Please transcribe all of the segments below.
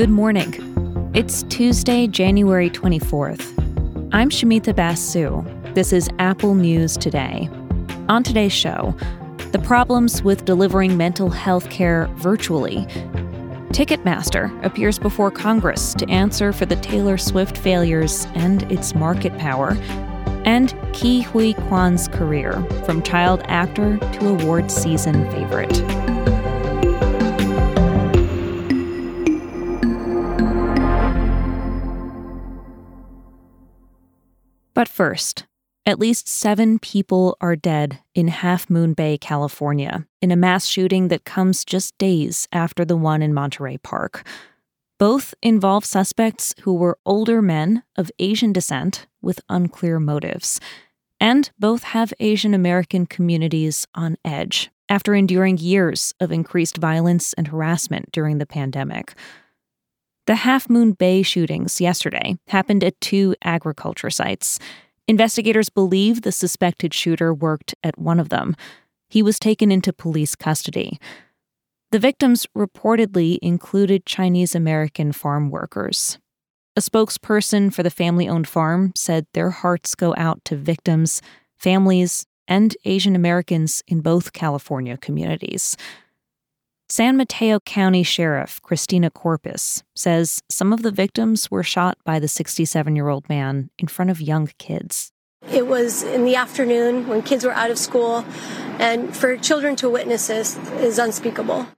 Good morning. It's Tuesday, January 24th. I'm Shumita Basu. This is Apple News Today. On today's show, the problems with delivering mental health care virtually. Ticketmaster appears before Congress to answer for the Taylor Swift failures and its market power. And Ke Huy Quan's career, from child actor to award season favorite. First, at least seven people are dead in Half Moon Bay, California, in a mass shooting that comes just days after the one in Monterey Park. Both involve suspects who were older men of Asian descent with unclear motives. And both have Asian American communities on edge after enduring years of increased violence and harassment during the pandemic. The Half Moon Bay shootings yesterday happened at two agriculture sites. Investigators believe the suspected shooter worked at one of them. He was taken into police custody. The victims reportedly included Chinese American farm workers. A spokesperson for the family owned farm said their hearts go out to victims, families, and Asian Americans in both California communities. San Mateo County Sheriff Christina Corpus says some of the victims were shot by the 67 year old man in front of young kids. It was in the afternoon when kids were out of school, and for children to witness this is unspeakable.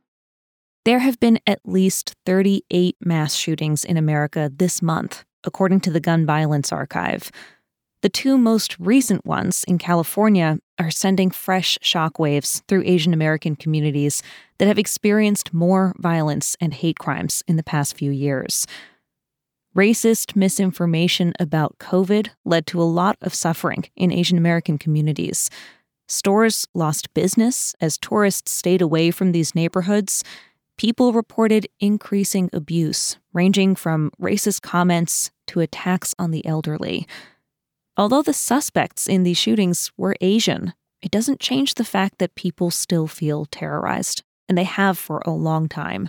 There have been at least 38 mass shootings in America this month, according to the Gun Violence Archive. The two most recent ones in California are sending fresh shockwaves through Asian American communities that have experienced more violence and hate crimes in the past few years. Racist misinformation about COVID led to a lot of suffering in Asian American communities. Stores lost business as tourists stayed away from these neighborhoods. People reported increasing abuse, ranging from racist comments to attacks on the elderly. Although the suspects in these shootings were Asian, it doesn't change the fact that people still feel terrorized, and they have for a long time.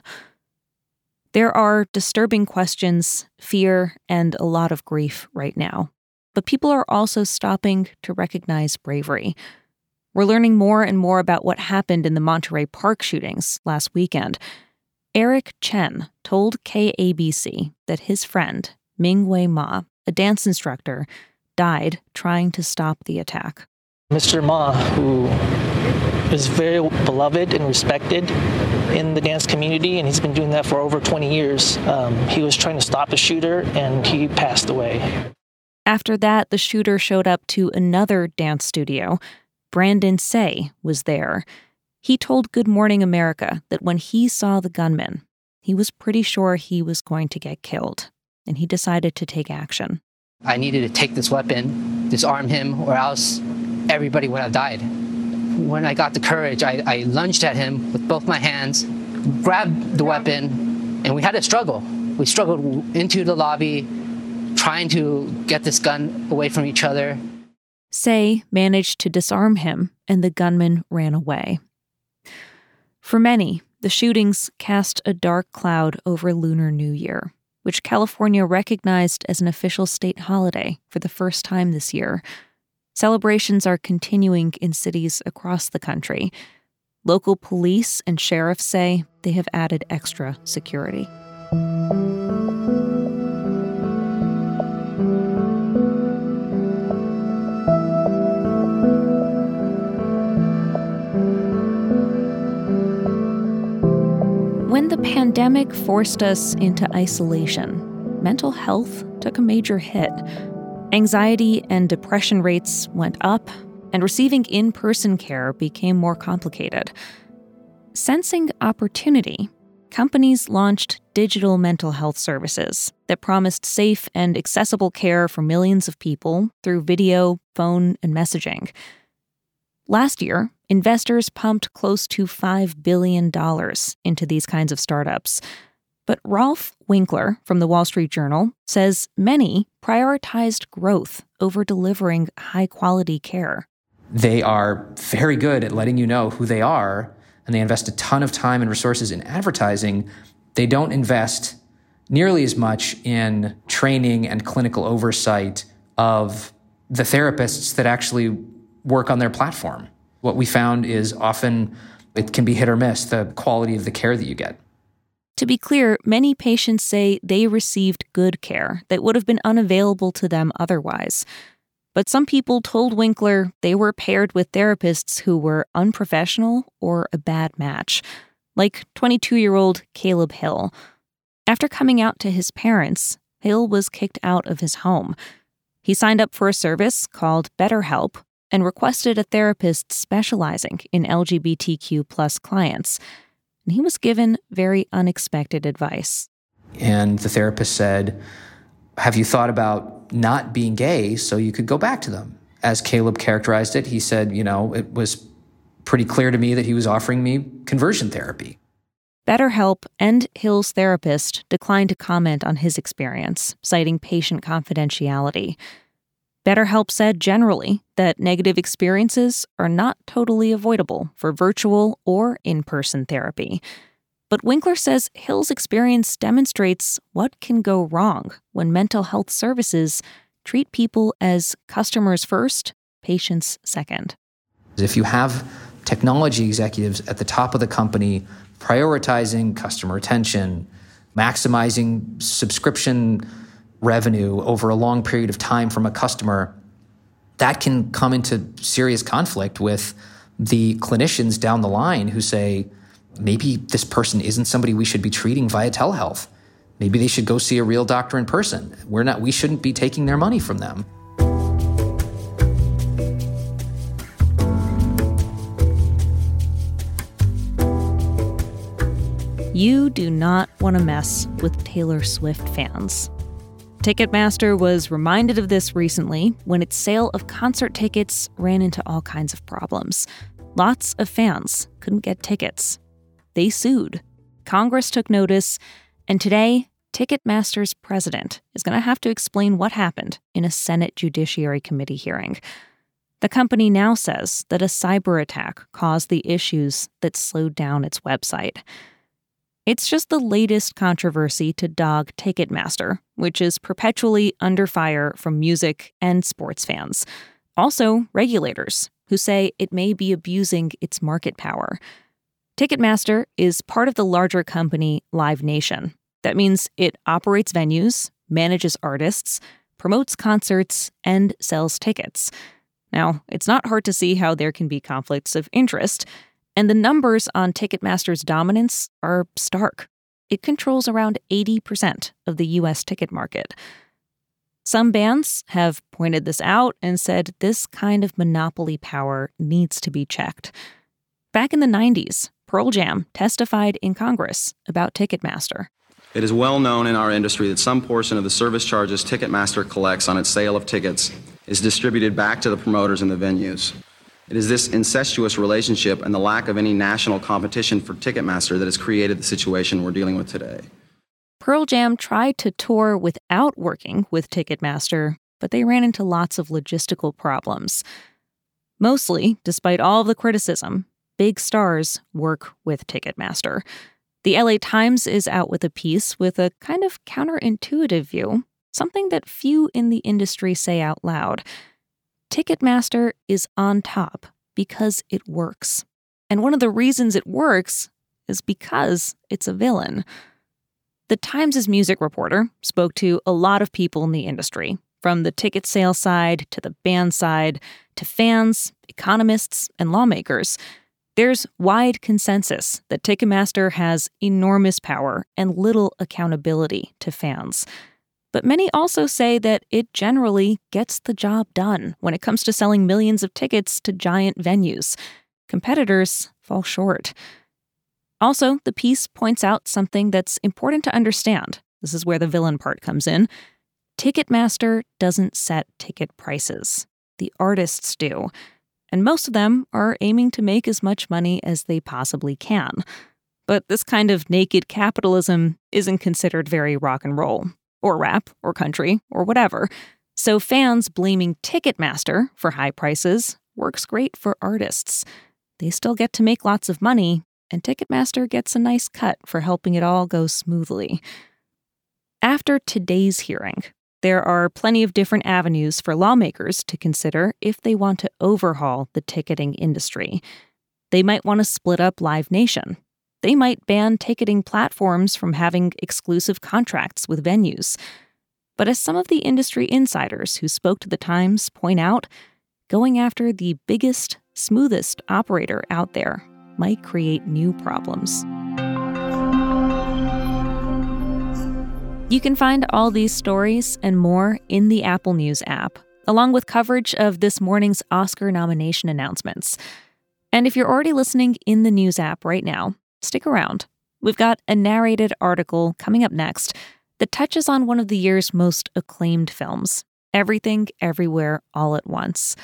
There are disturbing questions, fear, and a lot of grief right now. But people are also stopping to recognize bravery. We're learning more and more about what happened in the Monterey Park shootings last weekend. Eric Chen told KABC that his friend, Ming Wei Ma, a dance instructor, died trying to stop the attack. Mr. Ma, who is very beloved and respected in the dance community, and he's been doing that for over 20 years. Um, he was trying to stop a shooter, and he passed away. After that, the shooter showed up to another dance studio. Brandon Tsay was there. He told Good Morning America that when he saw the gunman, he was pretty sure he was going to get killed, and he decided to take action. I needed to take this weapon, disarm him, or else everybody would have died. When I got the courage, I, I lunged at him with both my hands, grabbed the weapon, and we had a struggle. We struggled into the lobby, trying to get this gun away from each other. Tsay managed to disarm him, and the gunman ran away. For many, the shootings cast a dark cloud over Lunar New Year which California recognized as an official state holiday for the first time this year. Celebrations are continuing in cities across the country. Local police and sheriffs say they have added extra security. Pandemic forced us into isolation, mental health took a major hit. Anxiety and depression rates went up, and receiving in person care became more complicated. Sensing opportunity, companies launched digital mental health services that promised safe and accessible care for millions of people through video, phone, and messaging. Last year, investors pumped close to $5 billion into these kinds of startups. But Rolf Winkler from the Wall Street Journal says many prioritized growth over delivering high quality care. They are very good at letting you know who they are, and they invest a ton of time and resources in advertising. They don't invest nearly as much in training and clinical oversight of the therapists that actually work on their platform. What we found is often it can be hit or miss, the quality of the care that you get. To be clear, many patients say they received good care that would have been unavailable to them otherwise. But some people told Winkler they were paired with therapists who were unprofessional or a bad match, like 22 year old Caleb Hill. After coming out to his parents, Hill was kicked out of his home. He signed up for a service called BetterHelp and requested a therapist specializing in LGBTQ plus clients. And he was given very unexpected advice. And the therapist said, Have you thought about not being gay so you could go back to them? As Caleb characterized it, he said, You know, it was pretty clear to me that he was offering me conversion therapy. BetterHelp and Hill's therapist declined to comment on his experience, citing patient confidentiality. BetterHelp said generally that negative experiences are not totally avoidable for virtual or in person therapy. But Winkler says Hill's experience demonstrates what can go wrong when mental health services treat people as customers first, patients second. If you have technology executives at the top of the company prioritizing customer attention, maximizing subscription revenue over a long period of time from a customer, that can come into serious conflict with the clinicians down the line who say, maybe this person isn't somebody we should be treating via telehealth. Maybe they should go see a real doctor in person. We're not, we shouldn't be taking their money from them. You do not want to mess with Taylor Swift fans. Ticketmaster was reminded of this recently when its sale of concert tickets ran into all kinds of problems. Lots of fans couldn't get tickets. They sued. Congress took notice, and today, Ticketmaster's president is going to have to explain what happened in a Senate Judiciary Committee hearing. The company now says that a cyber attack caused the issues that slowed down its website. It's just the latest controversy to dog Ticketmaster, which is perpetually under fire from music and sports fans. Also, regulators, who say it may be abusing its market power. Ticketmaster is part of the larger company Live Nation. That means it operates venues, manages artists, promotes concerts, and sells tickets. Now, it's not hard to see how there can be conflicts of interest. And the numbers on Ticketmaster's dominance are stark. It controls around 80% of the US ticket market. Some bands have pointed this out and said this kind of monopoly power needs to be checked. Back in the 90s, Pearl Jam testified in Congress about Ticketmaster. It is well known in our industry that some portion of the service charges Ticketmaster collects on its sale of tickets is distributed back to the promoters and the venues. It is this incestuous relationship and the lack of any national competition for Ticketmaster that has created the situation we're dealing with today. Pearl Jam tried to tour without working with Ticketmaster, but they ran into lots of logistical problems. Mostly, despite all the criticism, big stars work with Ticketmaster. The LA Times is out with a piece with a kind of counterintuitive view, something that few in the industry say out loud. Ticketmaster is on top because it works. And one of the reasons it works is because it's a villain. The Times' music reporter spoke to a lot of people in the industry, from the ticket sale side to the band side to fans, economists, and lawmakers. There's wide consensus that Ticketmaster has enormous power and little accountability to fans. But many also say that it generally gets the job done when it comes to selling millions of tickets to giant venues. Competitors fall short. Also, the piece points out something that's important to understand. This is where the villain part comes in. Ticketmaster doesn't set ticket prices, the artists do. And most of them are aiming to make as much money as they possibly can. But this kind of naked capitalism isn't considered very rock and roll or rap, or country, or whatever. So fans blaming Ticketmaster for high prices works great for artists. They still get to make lots of money, and Ticketmaster gets a nice cut for helping it all go smoothly. After today's hearing, there are plenty of different avenues for lawmakers to consider if they want to overhaul the ticketing industry. They might want to split up Live Nation. They might ban ticketing platforms from having exclusive contracts with venues. But as some of the industry insiders who spoke to the Times point out, going after the biggest, smoothest operator out there might create new problems. You can find all these stories and more in the Apple News app, along with coverage of this morning's Oscar nomination announcements. And if you're already listening in the News app right now, stick around. We've got a narrated article coming up next that touches on one of the year's most acclaimed films, Everything, Everywhere, All at Once.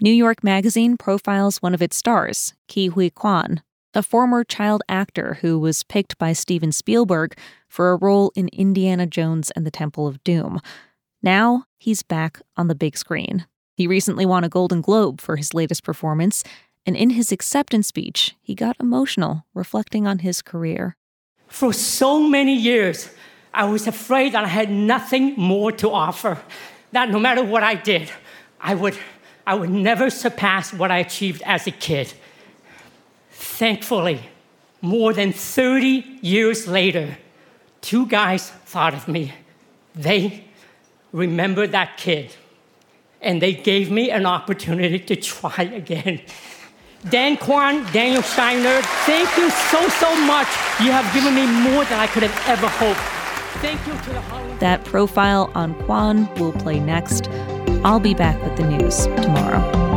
New York Magazine profiles one of its stars, Ke Huy Quan, a former child actor who was picked by Steven Spielberg for a role in Indiana Jones and the Temple of Doom. Now he's back on the big screen. He recently won a Golden Globe for his latest performance, and in his acceptance speech, he got emotional, reflecting on his career. For so many years, I was afraid that I had nothing more to offer, that no matter what I did, I would, I would never surpass what I achieved as a kid. Thankfully, more than 30 years later, two guys thought of me. They remembered that kid, and they gave me an opportunity to try again. Dan Kwan, Daniel Scheinert, thank you so, so much. You have given me more than I could have ever hoped. Thank you to the Hollywood. That profile on Quan will play next. I'll be back with the news tomorrow.